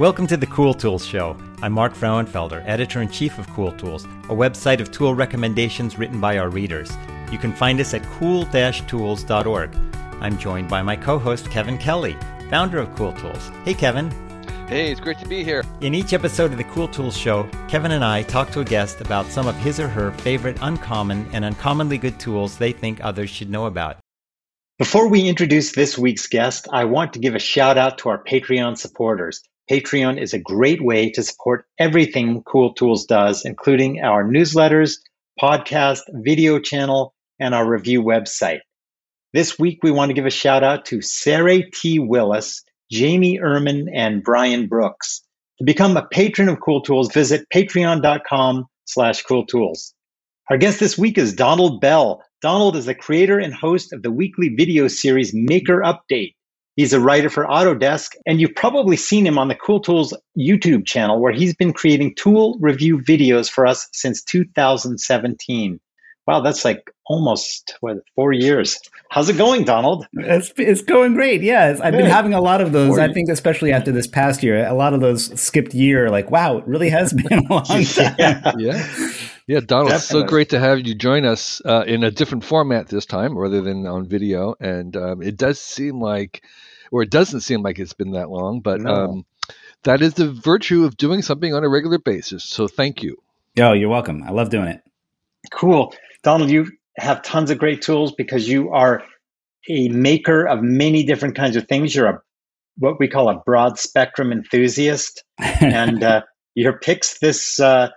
Welcome to the Cool Tools Show. I'm Mark Frauenfelder, editor in chief of Cool Tools, a website of tool recommendations written by our readers. You can find us at cool tools.org. I'm joined by my co host, Kevin Kelly, founder of Cool Tools. Hey, Kevin. Hey, it's great to be here. In each episode of the Cool Tools Show, Kevin and I talk to a guest about some of his or her favorite uncommon and uncommonly good tools they think others should know about. Before we introduce this week's guest, I want to give a shout out to our Patreon supporters. Patreon is a great way to support everything Cool Tools does, including our newsletters, podcast, video channel, and our review website. This week, we want to give a shout out to Sarah T. Willis, Jamie Ehrman, and Brian Brooks. To become a patron of Cool Tools, visit patreon.com slash cool tools. Our guest this week is Donald Bell. Donald is the creator and host of the weekly video series Maker Update. He's a writer for Autodesk, and you've probably seen him on the Cool Tools YouTube channel where he's been creating tool review videos for us since 2017. Wow, that's like almost what four years. How's it going, Donald? It's it's going great. Yeah, I've been having a lot of those. I think, especially after this past year, a lot of those skipped year. Like, wow, it really has been a long time. yeah. yeah. Yeah, Donald, it's so great to have you join us uh, in a different format this time rather than on video. And um, it does seem like or it doesn't seem like it's been that long, but no. um, that is the virtue of doing something on a regular basis. So thank you. Oh, you're welcome. I love doing it. Cool. Donald, you have tons of great tools because you are a maker of many different kinds of things. You're a what we call a broad spectrum enthusiast, and uh, your picks this uh,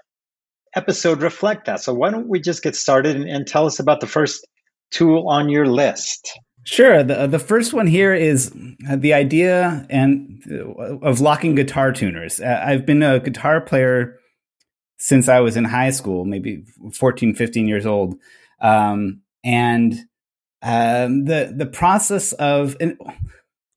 episode reflect that. So why don't we just get started and, and tell us about the first tool on your list? Sure. The the first one here is the idea and uh, of locking guitar tuners. Uh, I've been a guitar player since I was in high school, maybe 14, 15 years old. Um, and um, the the process of and,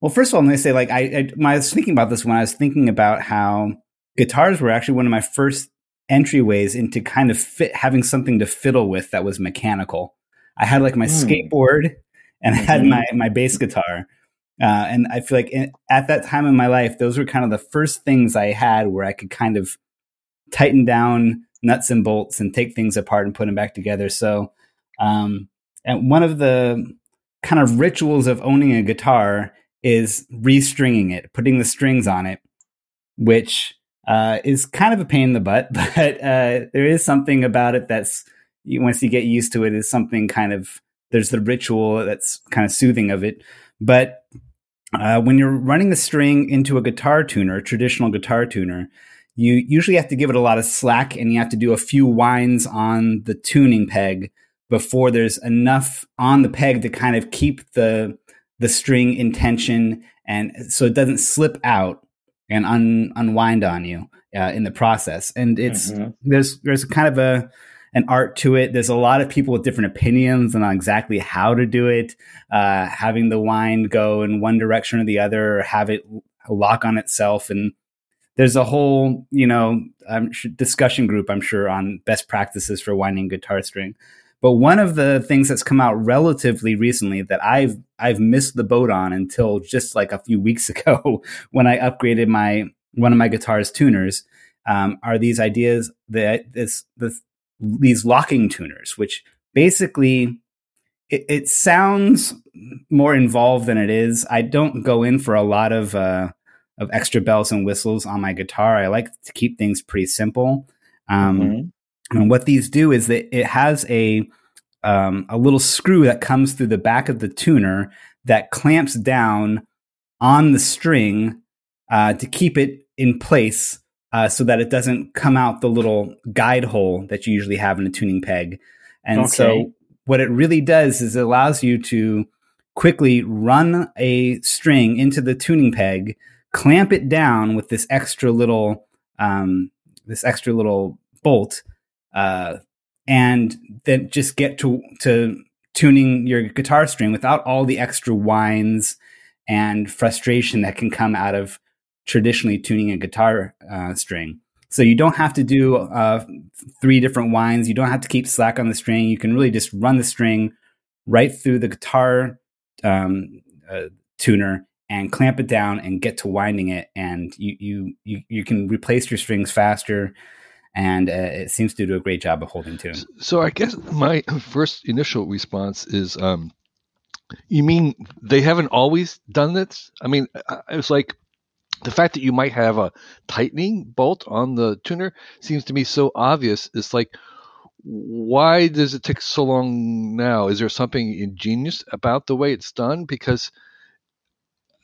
well, first of all, let me say, like I, I, I was thinking about this when I was thinking about how guitars were actually one of my first entryways into kind of fit having something to fiddle with that was mechanical. I had like my mm. skateboard and I had mm-hmm. my my bass guitar. Uh, and I feel like in, at that time in my life, those were kind of the first things I had where I could kind of tighten down nuts and bolts and take things apart and put them back together. So, um, and one of the kind of rituals of owning a guitar is restringing it, putting the strings on it, which uh, is kind of a pain in the butt, but uh, there is something about it that's once you get used to it, is something kind of there's the ritual that's kind of soothing of it. But uh, when you're running the string into a guitar tuner, a traditional guitar tuner, you usually have to give it a lot of slack and you have to do a few winds on the tuning peg before there's enough on the peg to kind of keep the the string in tension and so it doesn't slip out and un, unwind on you uh, in the process. And it's mm-hmm. there's there's kind of a an art to it. There's a lot of people with different opinions on exactly how to do it. Uh, having the wind go in one direction or the other, or have it lock on itself, and there's a whole you know um, discussion group I'm sure on best practices for winding guitar string. But one of the things that's come out relatively recently that I've I've missed the boat on until just like a few weeks ago when I upgraded my one of my guitar's tuners um, are these ideas that this, this these locking tuners, which basically it, it, sounds more involved than it is. I don't go in for a lot of uh, of extra bells and whistles on my guitar. I like to keep things pretty simple. Um, mm-hmm. And what these do is that it has a um, a little screw that comes through the back of the tuner that clamps down on the string uh, to keep it in place uh, so that it doesn't come out the little guide hole that you usually have in a tuning peg. And okay. so what it really does is it allows you to quickly run a string into the tuning peg, clamp it down with this extra little um, this extra little bolt, uh, and then just get to to tuning your guitar string without all the extra whines and frustration that can come out of traditionally tuning a guitar uh, string. So you don't have to do uh, three different winds. You don't have to keep slack on the string. You can really just run the string right through the guitar um, uh, tuner and clamp it down and get to winding it, and you you you, you can replace your strings faster. And uh, it seems to do a great job of holding tune. So I guess my first initial response is, um, you mean they haven't always done this? I mean, it's like the fact that you might have a tightening bolt on the tuner seems to me so obvious. It's like, why does it take so long now? Is there something ingenious about the way it's done? Because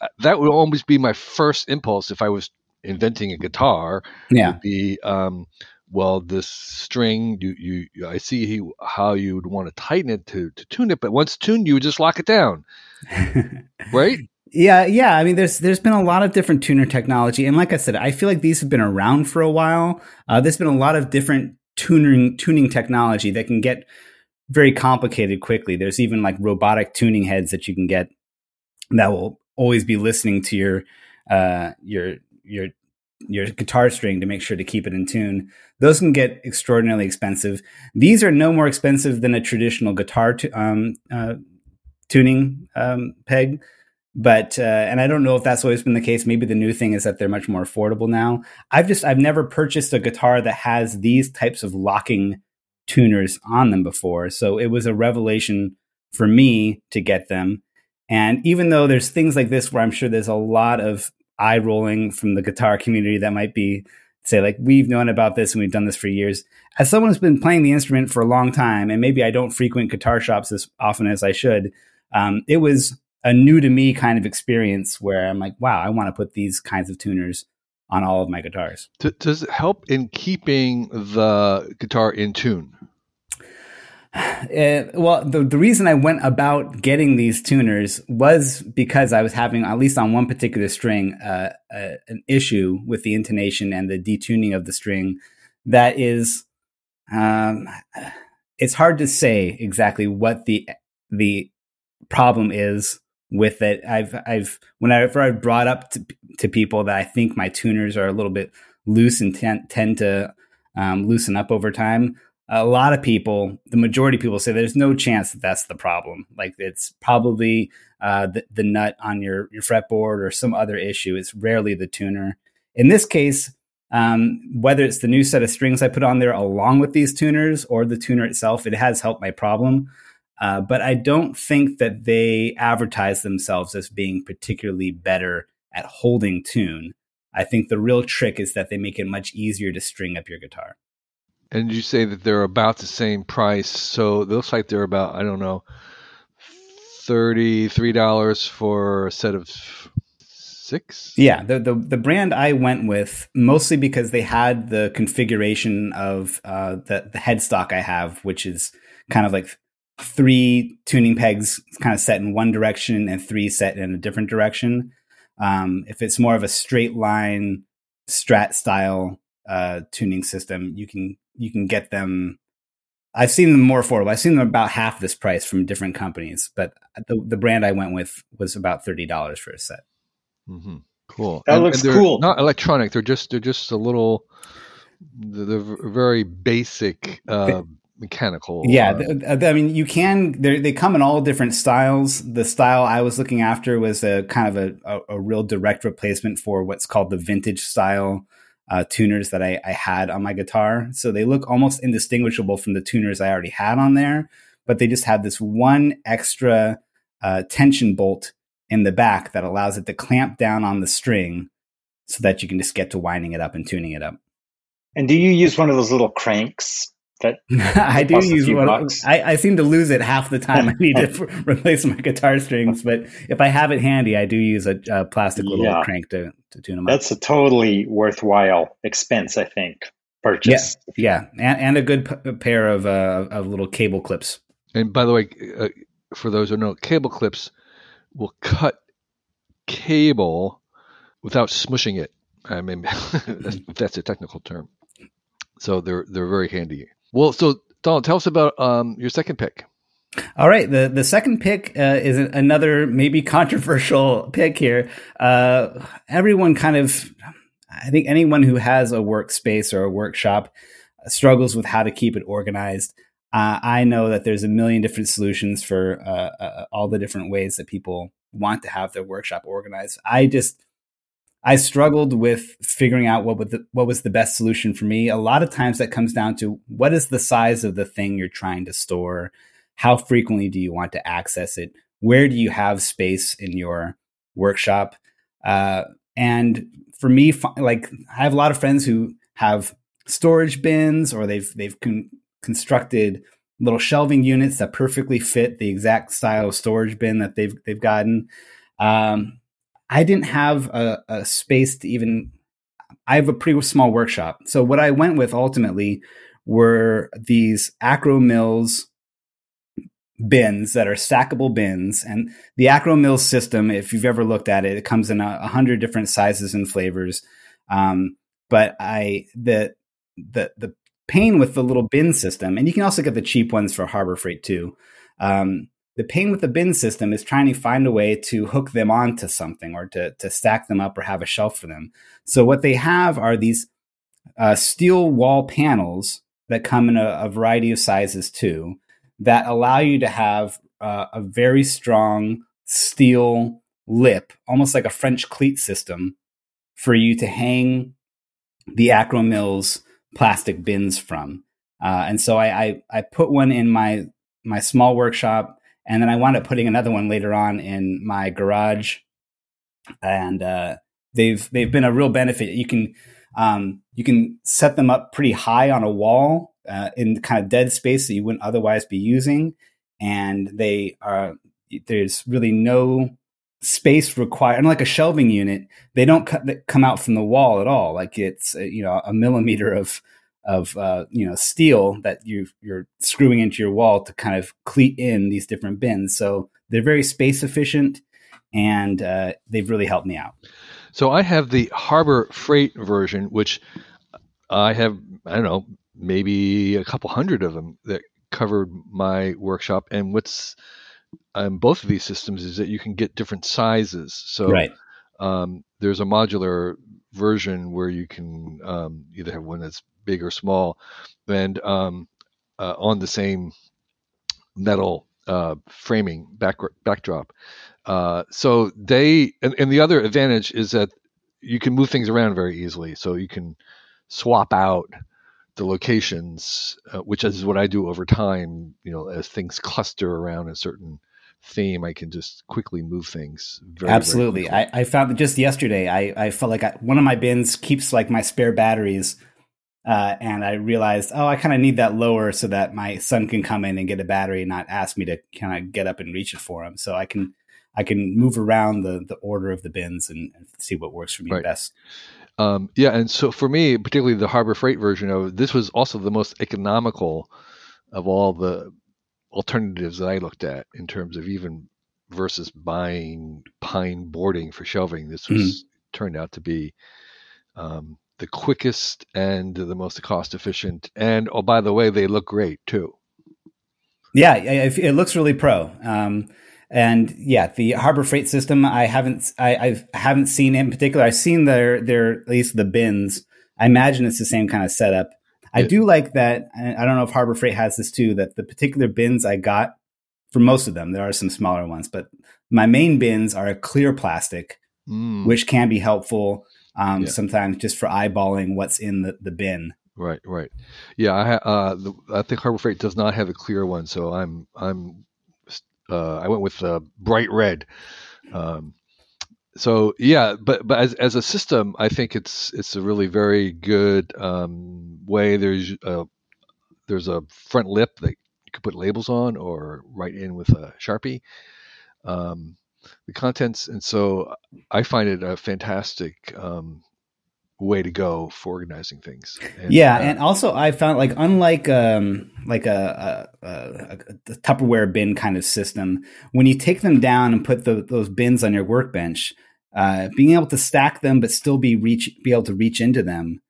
uh, that would always be my first impulse if I was inventing a guitar. Yeah. Would be, um, well, this string, you, you, I see how you would want to tighten it to, to tune it, but once tuned, you would just lock it down, right? Yeah, yeah. I mean, there's there's been a lot of different tuner technology, and like I said, I feel like these have been around for a while. Uh, there's been a lot of different tuning tuning technology that can get very complicated quickly. There's even like robotic tuning heads that you can get that will always be listening to your uh, your your your guitar string to make sure to keep it in tune. Those can get extraordinarily expensive. These are no more expensive than a traditional guitar um, uh, tuning um, peg but uh, and I don't know if that's always been the case. Maybe the new thing is that they're much more affordable now. I've just I've never purchased a guitar that has these types of locking tuners on them before, so it was a revelation for me to get them. And even though there's things like this where I'm sure there's a lot of eye rolling from the guitar community that might be say like we've known about this and we've done this for years. As someone who's been playing the instrument for a long time, and maybe I don't frequent guitar shops as often as I should, um, it was a new to me kind of experience where I'm like, wow, I want to put these kinds of tuners on all of my guitars. Does it help in keeping the guitar in tune? Uh, well, the, the reason I went about getting these tuners was because I was having, at least on one particular string, uh, uh, an issue with the intonation and the detuning of the string that is, um, it's hard to say exactly what the the problem is with it. I've I've whenever I've brought up to, to people that I think my tuners are a little bit loose and tend, tend to um, loosen up over time. A lot of people, the majority of people say there's no chance that that's the problem. Like it's probably uh, the, the nut on your your fretboard or some other issue. It's rarely the tuner. In this case, um, whether it's the new set of strings I put on there along with these tuners or the tuner itself, it has helped my problem. Uh, but I don't think that they advertise themselves as being particularly better at holding tune. I think the real trick is that they make it much easier to string up your guitar. And you say that they're about the same price, so it looks like they're about I don't know, thirty three dollars for a set of six. Yeah, the, the the brand I went with mostly because they had the configuration of uh, the the headstock I have, which is kind of like three tuning pegs kind of set in one direction and three set in a different direction. Um, if it's more of a straight line strat style uh, tuning system, you can you can get them. I've seen them more affordable. I've seen them about half this price from different companies, but the the brand I went with was about thirty dollars for a set. Mm-hmm. Cool. That and, looks and cool. Not electronic. They're just they're just a little. They're very basic. Uh, mechanical. Yeah, or... I mean, you can. They come in all different styles. The style I was looking after was a kind of a, a, a real direct replacement for what's called the vintage style uh, tuners that I, I, had on my guitar. So they look almost indistinguishable from the tuners I already had on there, but they just have this one extra uh, tension bolt in the back that allows it to clamp down on the string so that you can just get to winding it up and tuning it up. And do you use one of those little cranks that I do use one. I, I, seem to lose it half the time. I need to replace my guitar strings, but if I have it handy, I do use a, a plastic little yeah. crank to, to tune them up. That's a totally worthwhile expense, I think. Purchase. Yeah, yeah, and, and a good p- pair of uh, of little cable clips. And by the way, uh, for those who know, cable clips will cut cable without smushing it. I mean, that's, that's a technical term. So they're they're very handy. Well, so Donald, tell us about um, your second pick. All right, the the second pick uh, is another maybe controversial pick here. Uh, everyone kind of, I think anyone who has a workspace or a workshop struggles with how to keep it organized. Uh, I know that there's a million different solutions for uh, uh, all the different ways that people want to have their workshop organized. I just I struggled with figuring out what the, what was the best solution for me. A lot of times that comes down to what is the size of the thing you're trying to store? How frequently do you want to access it? Where do you have space in your workshop? Uh, and for me, like I have a lot of friends who have storage bins or they've they've con- constructed little shelving units that perfectly fit the exact style of storage bin that they've they've gotten. Um, I didn't have a, a space to even. I have a pretty small workshop, so what I went with ultimately were these Akro-Mils bins that are stackable bins. And the Akro-Mils system, if you've ever looked at it, it comes in a, hundred different sizes and flavors. Um, but I the the the pain with the little bin system, and you can also get the cheap ones for Harbor Freight too. Um, the pain with the bin system is trying to find a way to hook them onto something or to, to stack them up or have a shelf for them. So what they have are these uh, steel wall panels that come in a, a, variety of sizes too, that allow you to have uh, a very strong steel lip, almost like a French cleat system, for you to hang the Akro-Mils plastic bins from. Uh, and so I, I, I put one in my my small workshop and then I wound up putting another one later on in my garage, and uh, they've they've been a real benefit. You can um, you can set them up pretty high on a wall uh, in kind of dead space that you wouldn't otherwise be using, and they are there's really no space required. Unlike a shelving unit, they don't come out from the wall at all. Like it's uh, you know a millimeter of of uh, you know steel that you you're screwing into your wall to kind of cleat in these different bins. So they're very space efficient, and uh, they've really helped me out. So I have the Harbor Freight version, which I have I don't know maybe a couple hundred of them that covered my workshop. And what's on both of these systems is that you can get different sizes. So right. um, there's a modular version where you can um, either have one that's big or small, and um, uh, on the same metal uh, framing back, backdrop. Uh, so they and, and the other advantage is that you can move things around very easily. So you can swap out the locations, uh, which is what I do over time. You know, as things cluster around a certain theme, I can just quickly move things. Very, Absolutely, very I, I, found that just yesterday. I, I felt like I, one of my bins keeps like my spare batteries uh, and I realized, oh, I kind of need that lower so that my son can come in and get a battery and not ask me to kind of get up and reach it for him. So I can I can move around the the order of the bins and, and see what works for me right. best. Um, yeah, and so for me, particularly the Harbor Freight version of this was also the most economical of all the alternatives that I looked at in terms of even versus buying pine boarding for shelving. This was mm-hmm. turned out to be um, the quickest and the most cost efficient. And oh, by the way, they look great too. Yeah, it looks really pro. Um, and yeah, the Harbor Freight system, I haven't, I, I haven't seen in particular. I've seen their, their at least the bins. I imagine it's the same kind of setup. I do like that. I don't know if Harbor Freight has this too. That the particular bins I got for most of them, there are some smaller ones, but my main bins are a clear plastic, mm. which can be helpful um, yeah. sometimes just for eyeballing what's in the, the bin. Right, right. Yeah, I, uh, the, I think Harbor Freight does not have a clear one, so I'm I'm uh, I went with uh, bright red. Um, so yeah, but but as as a system, I think it's it's a really very good um, way. There's a, there's a front lip that you could put labels on or write in with a sharpie. Um, the contents, and so I find it a fantastic um, way to go for organizing things. And, yeah, uh, and also I found like unlike um, like a, a, a, a, Tupperware bin kind of system, when you take them down and put the, those bins on your workbench, uh, being able to stack them but still be reach be able to reach into them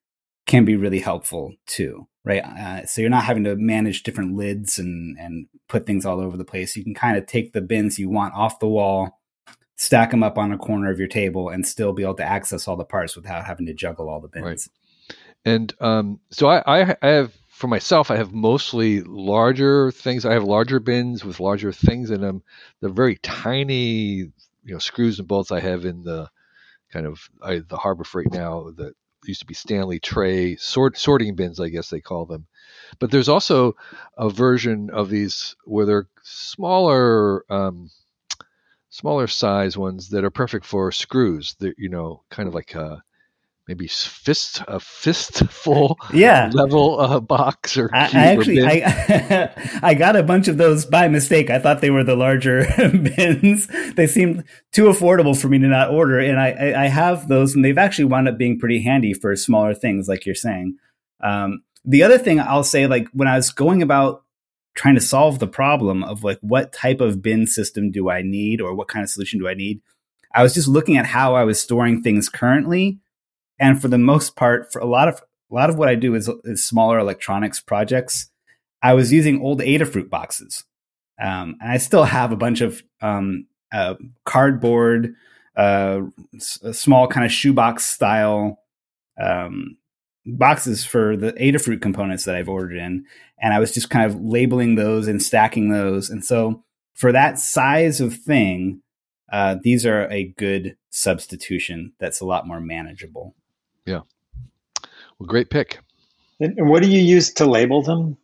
can be really helpful too. Right, uh, so you're not having to manage different lids and and put things all over the place. You can kind of take the bins you want off the wall, stack them up on a corner of your table and still be able to access all the parts without having to juggle all the bins. Right. And um, so I, I have for myself, I have mostly larger things. I have larger bins with larger things in them. They're very tiny you know screws and bolts I have in the kind of I, the Harbor Freight now that used to be Stanley tray sort, sorting bins, I guess they call them. But there's also a version of these where they're smaller, um, smaller size ones that are perfect for screws. That you know, kind of like a maybe fist a fistful yeah. level uh, box or I, I actually I, I got a bunch of those by mistake. I thought they were the larger bins. They seemed too affordable for me to not order, and I, I have those, and they've actually wound up being pretty handy for smaller things, like you're saying. Um, the other thing I'll say, like when I was going about trying to solve the problem of like what type of bin system do I need or what kind of solution do I need, I was just looking at how I was storing things currently and for the most part, for a lot of a lot of what I do is, is smaller electronics projects. I was using old Adafruit boxes, um, and I still have a bunch of um, uh, cardboard, uh, small kind of shoebox style um, boxes for the Adafruit components that I've ordered in, and I was just kind of labeling those and stacking those. And so, for that size of thing, uh, these are a good substitution. That's a lot more manageable. Yeah. Well, great pick. And what do you use to label them?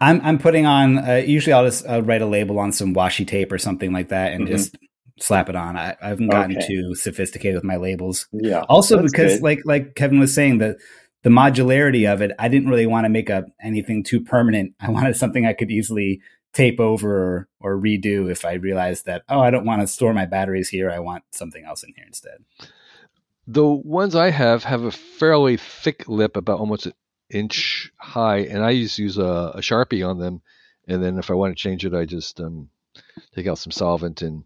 I'm I'm putting on. Uh, usually, I'll just uh, write a label on some washi tape or something like that, and mm-hmm. just slap it on. I, I haven't gotten okay. too sophisticated with my labels. Yeah. Also, because good. like like Kevin was saying, the the modularity of it, I didn't really want to make up anything too permanent. I wanted something I could easily tape over or, or redo if I realized that oh, I don't want to store my batteries here. I want something else in here instead. The ones I have have a fairly thick lip, about almost an inch high, and I used to use a, a sharpie on them. And then if I want to change it, I just um, take out some solvent and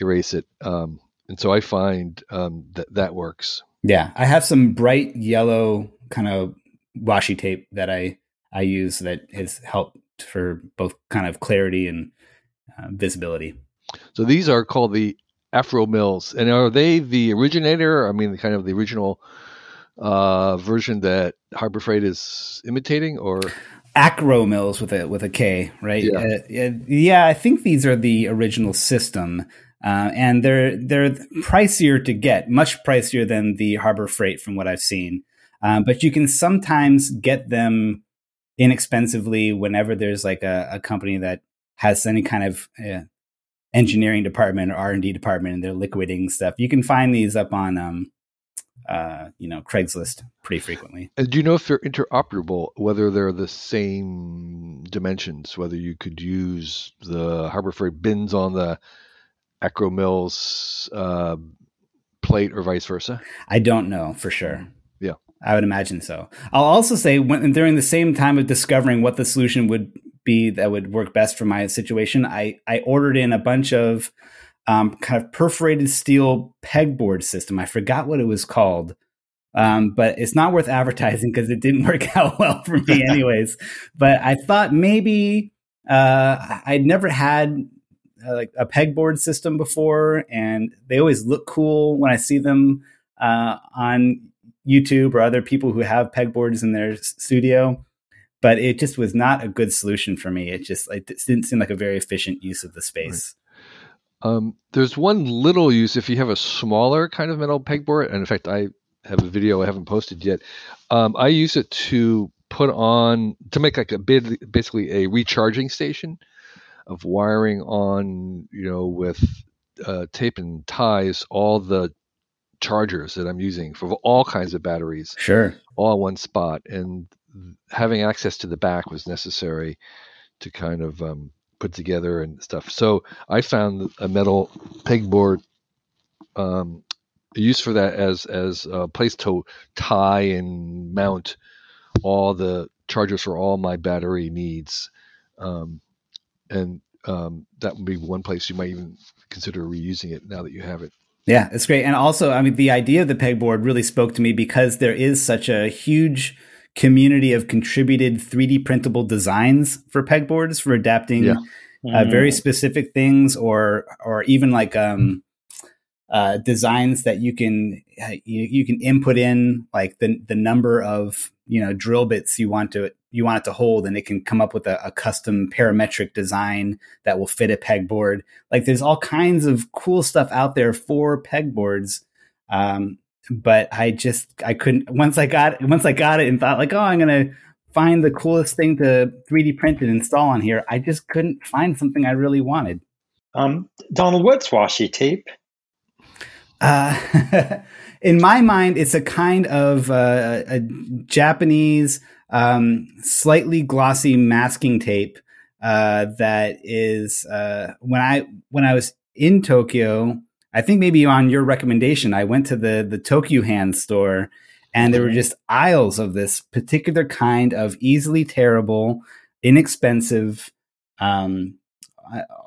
erase it. Um, and so I find um, that that works. Yeah, I have some bright yellow kind of washi tape that I I use that has helped for both kind of clarity and uh, visibility. So these are called the Akro-Mils, and are they the originator? I mean, kind of the original uh, version that Harbor Freight is imitating, or Akro-Mils with a with a K, right? Yeah, uh, yeah. I think these are the original system, uh, and they're they're pricier to get, much pricier than the Harbor Freight, from what I've seen. Um, but you can sometimes get them inexpensively whenever there's like a, a company that has any kind of uh, engineering department or R&D department and they're liquidating stuff. You can find these up on um, uh, you know, Craigslist pretty frequently. And do you know if they're interoperable, whether they're the same dimensions, whether you could use the Harbor Freight bins on the Akro-Mils uh, plate or vice versa? I don't know for sure. I would imagine so. I'll also say when during the same time of discovering what the solution would be that would work best for my situation, I I ordered in a bunch of um, kind of perforated steel pegboard system. I forgot what it was called, um, but it's not worth advertising because it didn't work out well for me, anyways. but I thought maybe uh, I'd never had uh, like a pegboard system before, and they always look cool when I see them uh, on YouTube or other people who have pegboards in their studio but it just was not a good solution for me. It just it didn't seem like a very efficient use of the space. Right. Um, there's one little use if you have a smaller kind of metal pegboard, and in fact, I have a video I haven't posted yet. Um, I use it to put on to make like a bit basically a recharging station of wiring on you know with uh, tape and ties all the chargers that I'm using for all kinds of batteries. Sure. All in one spot. And having access to the back was necessary to kind of um, put together and stuff. So I found a metal pegboard um, use for that as as a place to tie and mount all the chargers for all my battery needs, um, and um, that would be one place you might even consider reusing it now that you have it. Yeah, it's great. And also, I mean, the idea of the pegboard really spoke to me because there is such a huge community of contributed 3D printable designs for pegboards for adapting yeah. mm-hmm. uh, very mm. specific things or or even like um, uh, designs that you can uh, you, you can input in like the the number of you know drill bits you want to you want it to hold, and it can come up with a, a custom parametric design that will fit a pegboard. Like there's all kinds of cool stuff out there for pegboards. Um, but I just I couldn't once I got once I got it and thought like oh I'm gonna find the coolest thing to 3D print and install on here. I just couldn't find something I really wanted. Um, Donald, what's washi tape? Uh, in my mind, it's a kind of uh, a Japanese, um, slightly glossy masking tape uh, that is uh, when I when I was in Tokyo. I think maybe on your recommendation, I went to the the Tokyo Hand store, and there were just aisles of this particular kind of easily tearable, inexpensive, um,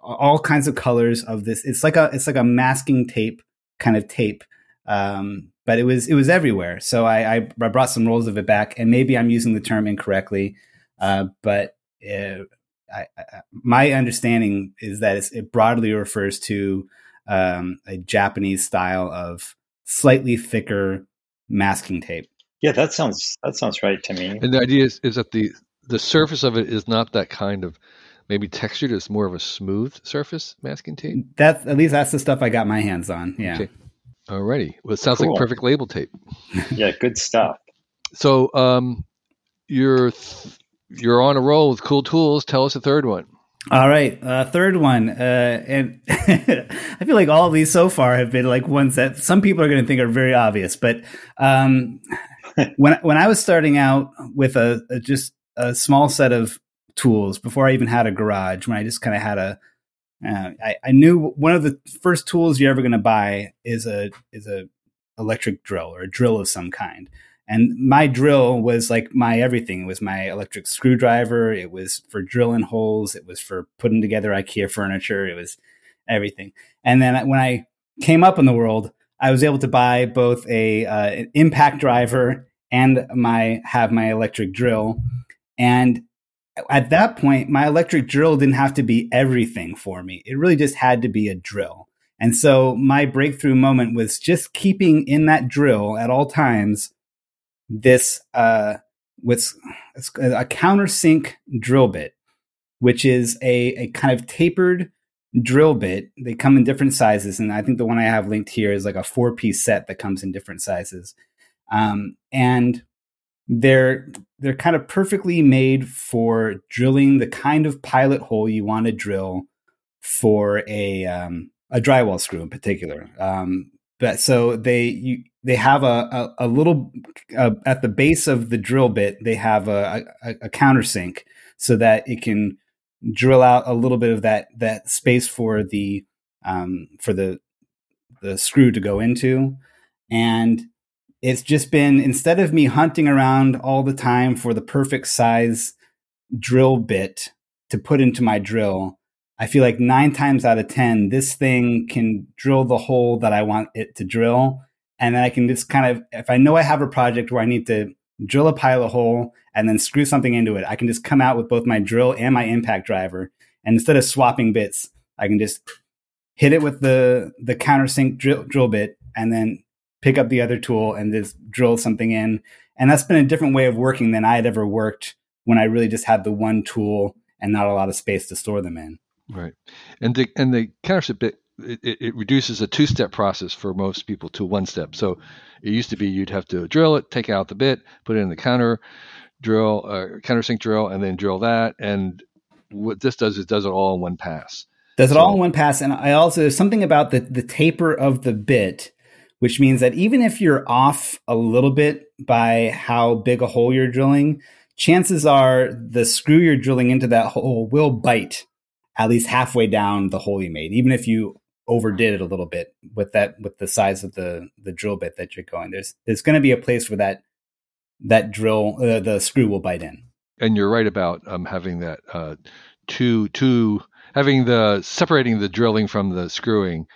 all kinds of colors of this. It's like a it's like a masking tape kind of tape. Um, but it was it was everywhere. So I, I, I, brought some rolls of it back, and maybe I'm using the term incorrectly, uh, but uh, I, I, my understanding is that it broadly refers to um, a Japanese style of slightly thicker masking tape. Yeah, that sounds that sounds right to me. And the idea is, is that the the surface of it is not that kind of maybe textured. It's more of a smooth surface masking tape. That at least that's the stuff I got my hands on. Yeah. Okay. Alrighty. Well, it sounds cool. like perfect label tape. yeah, good stuff. So, um, you're th- you're on a roll with cool tools. Tell us a third one. All right, uh, third one, uh, and I feel like all of these so far have been like ones that some people are going to think are very obvious. But um, when when I was starting out with a, a, just a small set of tools before I even had a garage, when I just kind of had a uh, I, I, knew one of the first tools you're ever going to buy is a is a electric drill or a drill of some kind. And my drill was like my everything. It was my electric screwdriver. It was for drilling holes. It was for putting together IKEA furniture. It was everything. And then when I came up in the world, I was able to buy both a uh, an impact driver and my have my electric drill. And at that point, my electric drill didn't have to be everything for me. It really just had to be a drill. And so my breakthrough moment was just keeping in that drill at all times this uh, with a countersink drill bit, which is a, a kind of tapered drill bit. They come in different sizes, and I think the one I have linked here is like a four piece set that comes in different sizes. Um, and they're they're kind of perfectly made for drilling the kind of pilot hole you want to drill for a um, a drywall screw in particular. Um, but so they you, they have a a, a little uh, at the base of the drill bit they have a, a, a countersink so that it can drill out a little bit of that that space for the um, for the the screw to go into and it's just been instead of me hunting around all the time for the perfect size drill bit to put into my drill, I feel like nine times out of 10, this thing can drill the hole that I want it to drill. And then I can just kind of, if I know I have a project where I need to drill a pilot hole and then screw something into it, I can just come out with both my drill and my impact driver. And instead of swapping bits, I can just hit it with the, the countersink drill, drill bit and then pick up the other tool and just drill something in. And that's been a different way of working than I had ever worked when I really just had the one tool and not a lot of space to store them in. Right, and the and the countersink bit it, it, reduces a two-step process for most people to one step. So it used to be you'd have to drill it, take out the bit, put it in the counter drill, uh, countersink drill, and then drill that. And what this does is does it all in one pass. Does it so, all in one pass. And I also there's something about the the taper of the bit which means that even if you're off a little bit by how big a hole you're drilling, chances are the screw you're drilling into that hole will bite at least halfway down the hole you made, even if you overdid it a little bit with that with the size of the the drill bit that you're going. There's there's going to be a place where that that drill uh, the screw will bite in. And you're right about um, having that uh, two two having the separating the drilling from the screwing.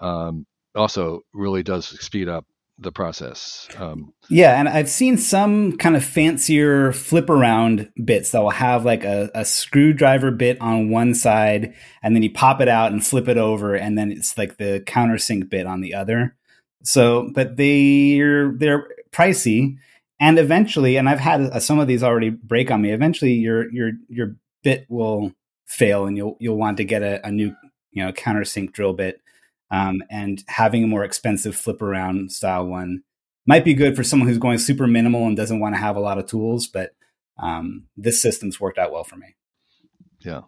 Um, also really does speed up the process. Um, yeah, and I've seen some kind of fancier flip around bits that will have like a, a, screwdriver bit on one side, and then you pop it out and flip it over, and then it's like the countersink bit on the other. So, but they're they're pricey, and eventually, and I've had uh, some of these already break on me. Eventually, your your your bit will fail, and you'll you'll want to get a, a new you know countersink drill bit. Um, and having a more expensive flip around style one might be good for someone who's going super minimal and doesn't want to have a lot of tools. But um, this system's worked out well for me. Yeah,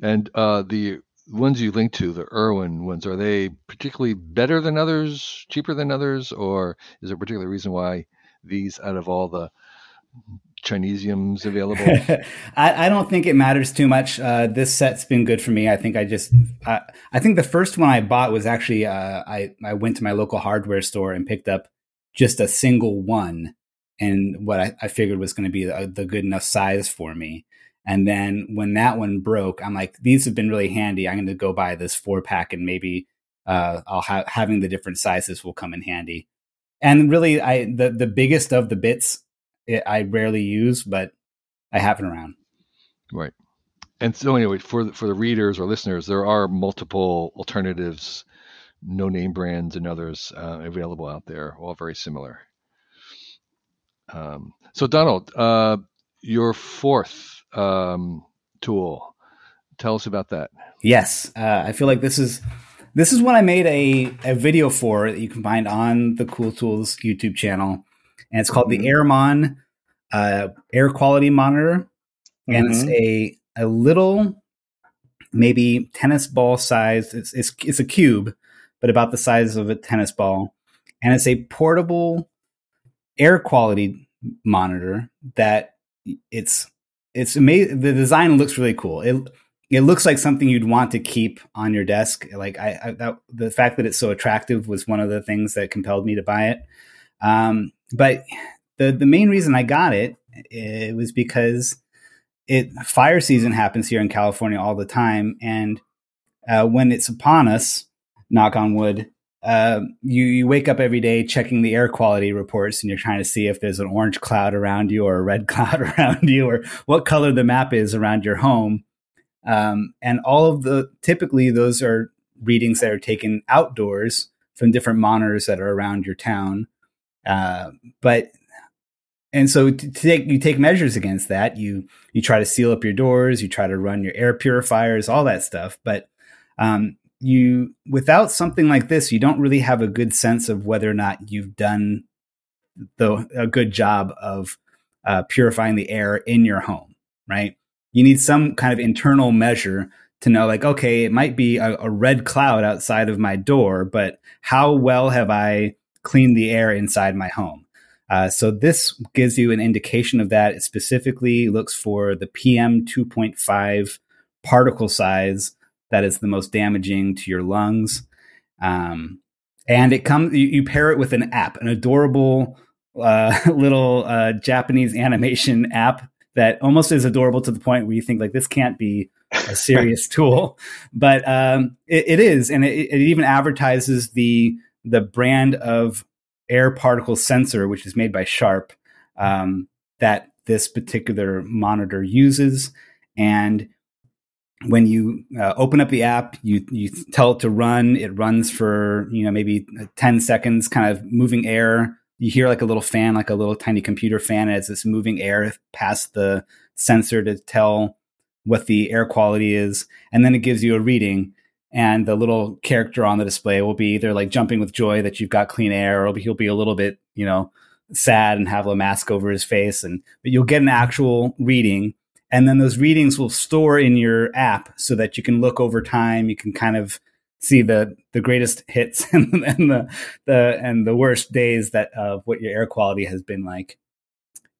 and uh, the ones you link to, the Irwin ones, are they particularly better than others, cheaper than others, or is there a particular reason why these out of all the Chinesiums available? I, I, don't think it matters too much. Uh, this set's been good for me. I think I just, I, I think the first one I bought was actually, uh, I, I went to my local hardware store and picked up just a single one and what I, I figured was going to be the, the, good enough size for me. And then when that one broke, I'm like, these have been really handy. I'm going to go buy this four pack and maybe uh, I'll have having the different sizes will come in handy. And really, I the the biggest of the bits it, I rarely use, but I have it around. Right. And so anyway, for the, for the readers or listeners, there are multiple alternatives, no name brands and others uh, available out there, all very similar. Um, so Donald, uh, your fourth um, tool, tell us about that. Yes, uh, I feel like this is this is what I made a, a video for that you can find on the Cool Tools YouTube channel. And it's called mm-hmm. the Airmon uh, air quality monitor. And mm-hmm. it's a, a little, maybe tennis ball size. It's, it's, it's a cube, but about the size of a tennis ball. And it's a portable air quality monitor that it's it's amazing. The design looks really cool. It it looks like something you'd want to keep on your desk. Like I, I that, the fact that it's so attractive was one of the things that compelled me to buy it. Um, but the the main reason I got it it was because it fire season happens here in California all the time, and uh, when it's upon us, knock on wood, uh, you you wake up every day checking the air quality reports, and you're trying to see if there's an orange cloud around you or a red cloud around you, or what color the map is around your home. Um, and all of the typically those are readings that are taken outdoors from different monitors that are around your town. Uh, but and so to take you take measures against that. You you try to seal up your doors, you try to run your air purifiers, all that stuff. But um, you without something like this, you don't really have a good sense of whether or not you've done the a good job of uh, purifying the air in your home, right? you need some kind of internal measure to know like okay it might be a, a, red cloud outside of my door but how well have i cleaned the air inside my home. Uh, so this gives you an indication of that. It specifically looks for the pm 2.5 particle size that is the most damaging to your lungs. Um, and it comes you, you, pair it with an app an adorable uh, little uh, japanese animation app that almost is adorable to the point where you think like this can't be a serious tool, but um, it, it is, and it, it, even advertises the the brand of air particle sensor, which is made by Sharp, um, that this particular monitor uses, and when you uh, open up the app, you you tell it to run. It runs for you know maybe ten seconds, kind of moving air you hear like a little fan, like a little tiny computer fan as it's moving air past the sensor to tell what the air quality is. And then it gives you a reading. And the little character on the display will be either like jumping with joy that you've got clean air, or he'll be a little bit, you know, sad and have a mask over his face. And but you'll get an actual reading. And then those readings will store in your app so that you can look over time. You can kind of see the the greatest hits and, and the the and the worst days that of what your air quality has been like.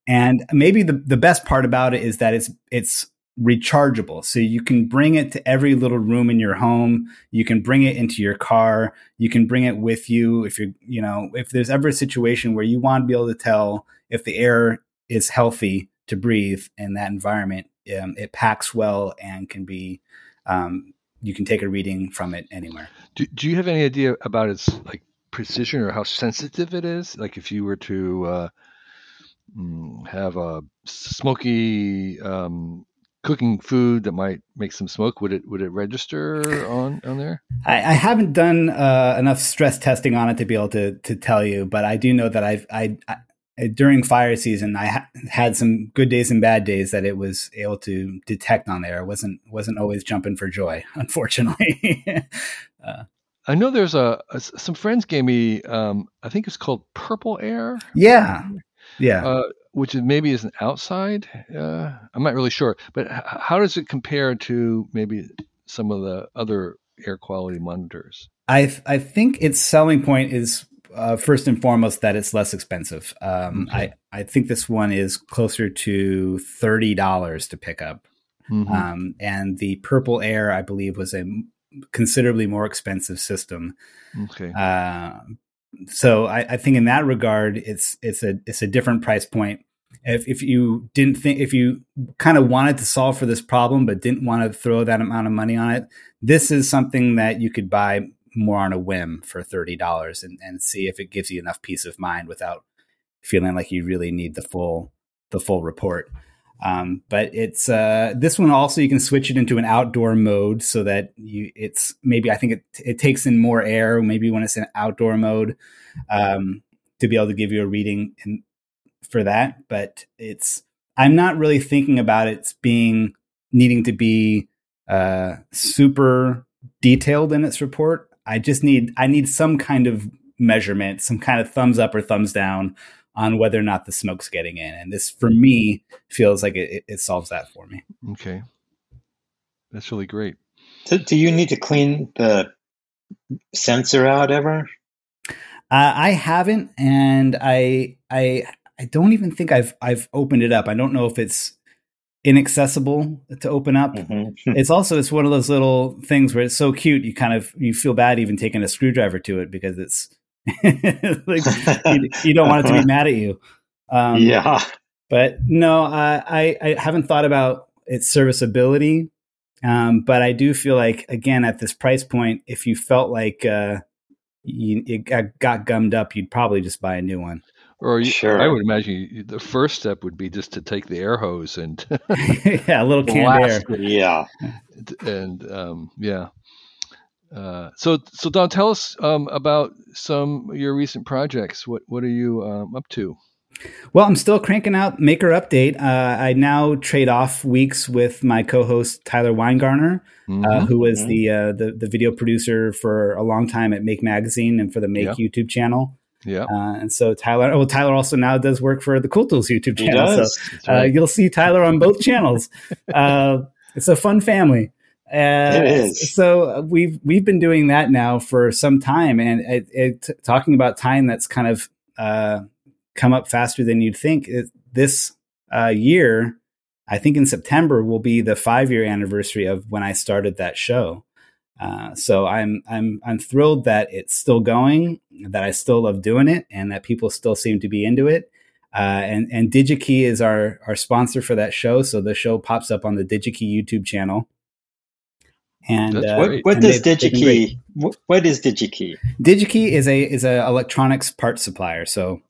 And maybe the the best part about it is that it's it's rechargeable. So you can bring it to every little room in your home. You can bring it into your car. You can bring it with you if you're, you know, if there's ever a situation where you want to be able to tell if the air is healthy to breathe in that environment, um, it packs well and can be um, you can take a reading from it anywhere. Do, do you have any idea about its like precision or how sensitive it is? Like if you were to uh, mm, have a smoky um, cooking food that might make some smoke, would it would it register on on there? I, I haven't done uh, enough stress testing on it to be able to to tell you, but I do know that I've I during fire season, I ha- had some good days and bad days that it was able to detect on there. I wasn't wasn't always jumping for joy, unfortunately. uh, I know there's a, a, some friends gave me. Um, I think it's called Purple Air. Yeah, yeah. Uh, which is maybe is an outside. Uh, I'm not really sure, but h- how does it compare to maybe some of the other air quality monitors? I I think its selling point is uh, first and foremost that it's less expensive. Um, okay. I I think this one is closer to thirty dollars to pick up, mm-hmm. um, and the Purple Air I believe was a considerably more expensive system. Okay. Uh, so I, I, think in that regard, it's it's a it's a different price point. If if you didn't think if you kind of wanted to solve for this problem but didn't want to throw that amount of money on it, this is something that you could buy more on a whim for thirty dollars and, and see if it gives you enough peace of mind without feeling like you really need the full the full report. Um, but it's uh, this one also you can switch it into an outdoor mode so that you it's maybe I think it it takes in more air maybe when it's in outdoor mode um, to be able to give you a reading in, for that. But it's I'm not really thinking about it being needing to be uh, super detailed in its report. I just need I need some kind of measurement, some kind of thumbs up or thumbs down on whether or not the smoke's getting in. And this, for me, feels like it, it solves that for me. Okay. That's really great. So do you need to clean the sensor out ever? Uh, I haven't, and I I I don't even think I've I've opened it up. I don't know if it's inaccessible to open up. Mm-hmm. it's also it's one of those little things where it's so cute you kind of you feel bad even taking a screwdriver to it because it's like you, you, don't want it to be mad at you. Um, yeah. But no, I, I haven't thought about its serviceability. Um, but I do feel like, again, at this price point, if you felt like uh, you, it got, got gummed up, you'd probably just buy a new one. Or you, sure. I would imagine the first step would be just to take the air hose and yeah, a little canned air. Yeah, and um, yeah. Uh, so, so Don, tell us um, about some of your recent projects. What what are you um, up to? Well, I'm still cranking out Maker Update. Uh, I now trade off weeks with my co-host Tyler Winegarner, uh, mm-hmm. uh, who was the, uh, the, the video producer for a long time at Make Magazine and for the Make yeah. YouTube channel. Yeah, uh, and so Tyler, well, Tyler also now does work for the Cool Tools YouTube channel. So right. you'll see Tyler on both channels. it's a fun family. Uh, it is. So we've we've been doing that now for some time, and it, it, talking about time that's kind of uh, come up faster than you'd think. It, this uh, year, I think in September will be the five year anniversary of when I started that show. Uh, so I'm I'm I'm thrilled that it's still going, that I still love doing it, and that people still seem to be into it. Uh, and and DigiKey is our our sponsor for that show, so the show pops up on the DigiKey YouTube channel. And uh, what, what and does DigiKey? What, what is DigiKey? DigiKey is a is a electronics part supplier. So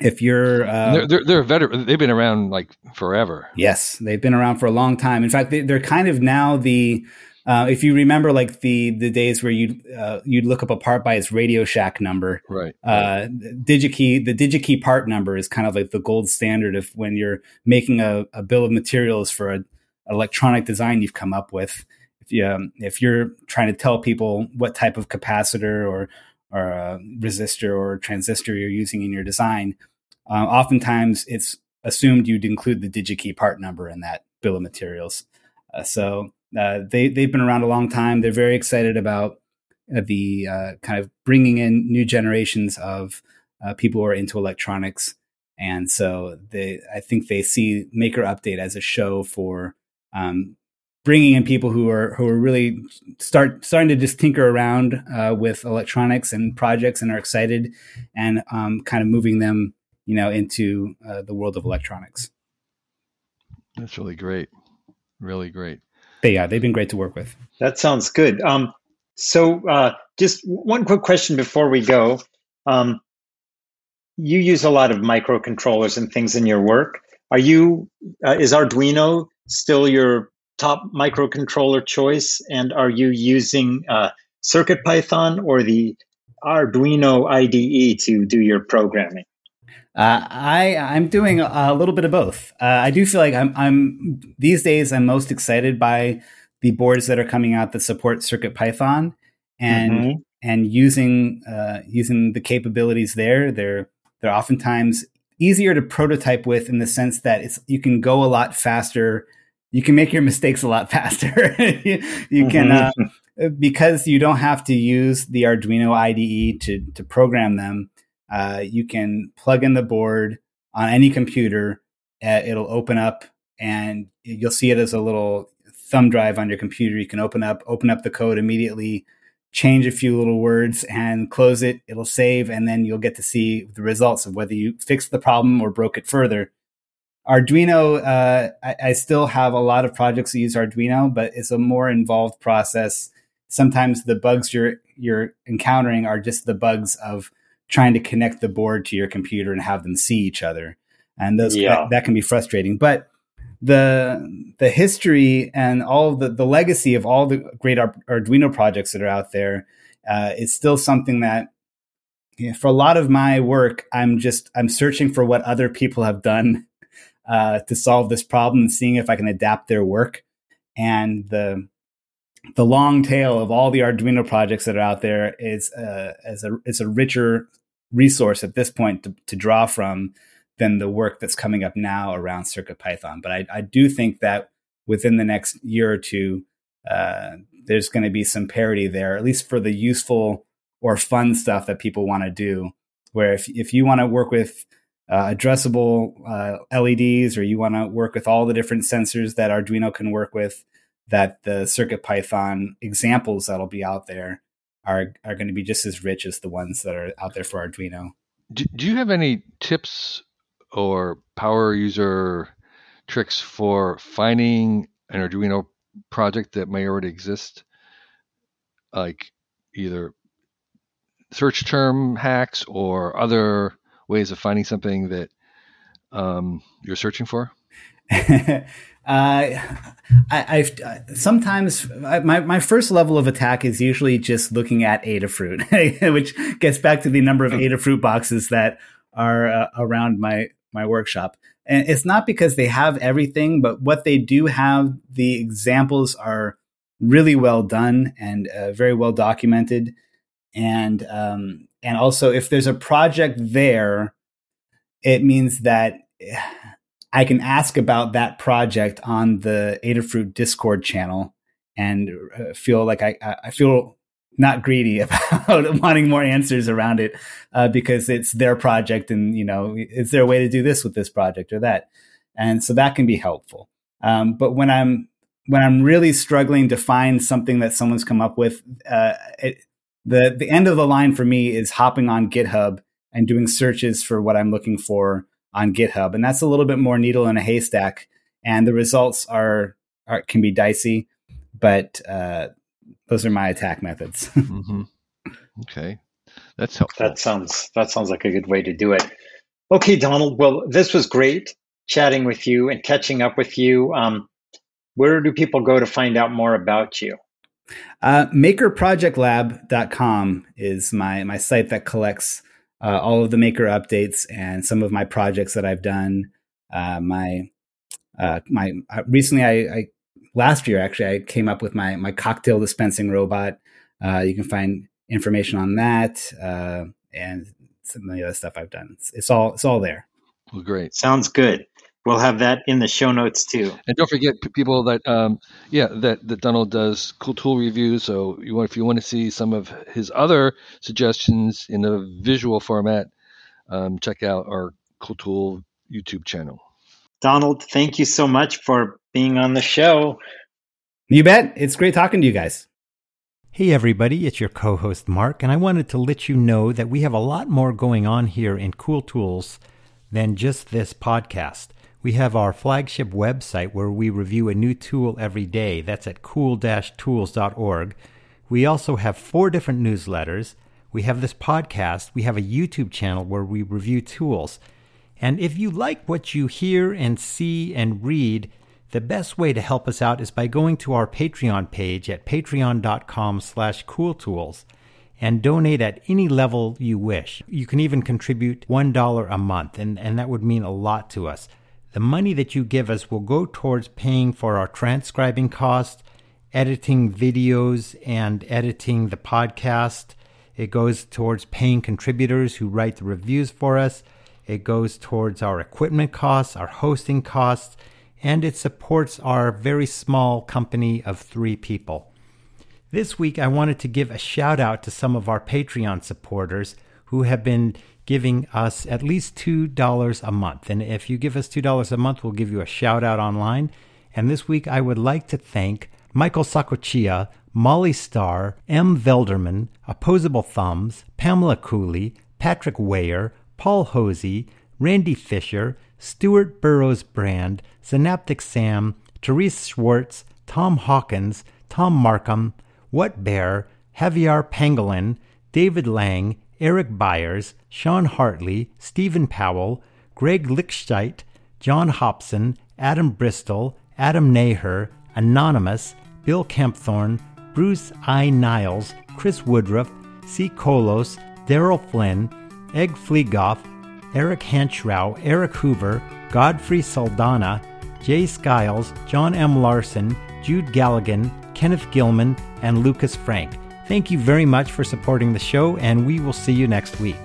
if you're uh, they're, they're, they're veteran they've been around like forever yes they've been around for a long time in fact they, are kind of now the uh, if you remember like the the days where you uh, you'd look up a part by its radio shack number right, uh, digikey the digikey part number is kind of like the gold standard of when you're making a, a bill of materials for an electronic design you've come up with if you if you're trying to tell people what type of capacitor or or a resistor or transistor you're using in your design, uh, oftentimes it's assumed you'd include the DigiKey part number in that bill of materials. Uh, so uh, they they've been around a long time. They're very excited about uh, the uh, kind of bringing in new generations of uh, people who are into electronics, and so they I think they see Maker Update as a show for um, bringing in people who are who are really start starting to just tinker around uh, with electronics and projects and are excited and um, kind of moving them you know into uh, the world of electronics. That's really great. Really great. They yeah they've been great to work with. That sounds good. Um, so uh, just one quick question before we go. Um, you use a lot of microcontrollers and things in your work. Are you uh, is arduino still your top microcontroller choice? And are you using uh, CircuitPython or the Arduino IDE to do your programming? Uh, I I'm doing a, little bit of both. Uh, I do feel like I'm I'm these days I'm most excited by the boards that are coming out that support Circuit Python and mm-hmm. and using uh, using the capabilities there. They're they're oftentimes easier to prototype with in the sense that it's you can go a lot faster. You can make your mistakes a lot faster. you, you can uh, mm-hmm. because you don't have to use the Arduino IDE to to program them uh, you can plug in the board on any computer. Uh, it'll open up and you'll see it as a little thumb drive on your computer. You can open up, open up the code immediately, change a few little words and close it. It'll save and then you'll get to see the results of whether you fixed the problem or broke it further. Arduino, uh, I, I, still have a lot of projects that use Arduino, but it's a more involved process. Sometimes the bugs you're you're encountering are just the bugs of trying to connect the board to your computer and have them see each other. And those yeah. that, that, can be frustrating. But the the history and all the the legacy of all the great Arduino projects that are out there uh, is still something that you know, for a lot of my work, I'm just I'm searching for what other people have done uh, to solve this problem and seeing if I can adapt their work. And the the long tail of all the Arduino projects that are out there is uh, as a is a richer resource at this point to, to draw from than the work that's coming up now around Circuit Python. But I, I do think that within the next year or two, uh, there's going to be some parity there, at least for the useful or fun stuff that people want to do. Where if if you want to work with uh, addressable uh, LEDs or you want to work with all the different sensors that Arduino can work with, that the Circuit Python examples that'll be out there are are going to be just as rich as the ones that are out there for Arduino. Do, do you have any tips or power user tricks for finding an Arduino project that may already exist? Like either search term hacks or other ways of finding something that um, you're searching for? Uh, I, have uh, sometimes I, my my first level of attack is usually just looking at Adafruit, which gets back to the number of oh. Adafruit boxes that are uh, around my my workshop. And it's not because they have everything, but what they do have, the examples are really well done and uh, very well documented. And um, and also, if there's a project there, it means that I can ask about that project on the Adafruit Discord channel and uh, feel like I, I feel not greedy about wanting more answers around it uh, because it's their project and you know is there a way to do this with this project or that? And so that can be helpful. Um, but when i'm when i'm really struggling to find something that someone's come up with uh, it, the the end of the line for me is hopping on github and doing searches for what i'm looking for on GitHub, and that's a little bit more needle in a haystack. And the results are, are can be dicey, but uh, those are my attack methods. mm-hmm. Okay, that's helpful. That sounds that sounds like a good way to do it. Okay, Donald. Well, this was great chatting with you and catching up with you. Um, where do people go to find out more about you? Uh, makerprojectlab.com is my my site that collects uh, all of the maker updates and some of my projects that I've done. Uh, my uh, my uh, recently, I, I, last year actually I came up with my my cocktail dispensing robot. Uh, you can find information on that and some of the other stuff I've done. It's, it's all it's all there. Well, great. Sounds good. We'll have that in the show notes too. And don't forget people that um, yeah that that Donald does cool tool reviews. So you want if you want to see some of his other suggestions in a visual format, um, check out our cool tool YouTube channel. Donald, thank you so much for being on the show. You bet. It's great talking to you guys. Hey, everybody, it's your co host, Mark, and I wanted to let you know that we have a lot more going on here in Cool Tools than just this podcast. We have our flagship website where we review a new tool every day. That's at cool-tools.org. We also have four different newsletters. We have this podcast. We have a YouTube channel where we review tools. And if you like what you hear and see and read, the best way to help us out is by going to our Patreon page at patreon.com slash cooltools. and donate at any level you wish. You can even contribute $1 a month, and, and that would mean a lot to us. The money that you give us will go towards paying for our transcribing costs, editing videos, and editing the podcast. It goes towards paying contributors who write the reviews for us. It goes towards our equipment costs, our hosting costs, and it supports our very small company of three people. This week, I wanted to give a shout out to some of our Patreon supporters who have been giving us at least $2 a month. And if you give us $2 a month, we'll give you a shout out online. And this week, I would like to thank Michael Sakochia, Molly Starr, M. Velderman, Opposable Thumbs, Pamela Cooley, Patrick Weyer, Paul Hosey, Randy Fisher, Stuart Burrows Brand, Synaptic Sam, Therese Schwartz, Tom Hawkins, Tom Markham, What Bear, Javier Pangolin, David Lang, Eric Byers, Sean Hartley, Stephen Powell, Greg Lichtscheit, John Hobson, Adam Bristol, Adam Naher, Anonymous, Bill Kempthorne, Bruce I. Niles, Chris Woodruff, C. Kolos, Daryl Flynn, Egg Fleegoff, Eric Hanschrau, Eric Hoover, Godfrey Saldana, Jay Skiles, John M. Larson, Jude Galligan, Kenneth Gilman, and Lucas Frank. Thank you very much for supporting the show, and we will see you next week.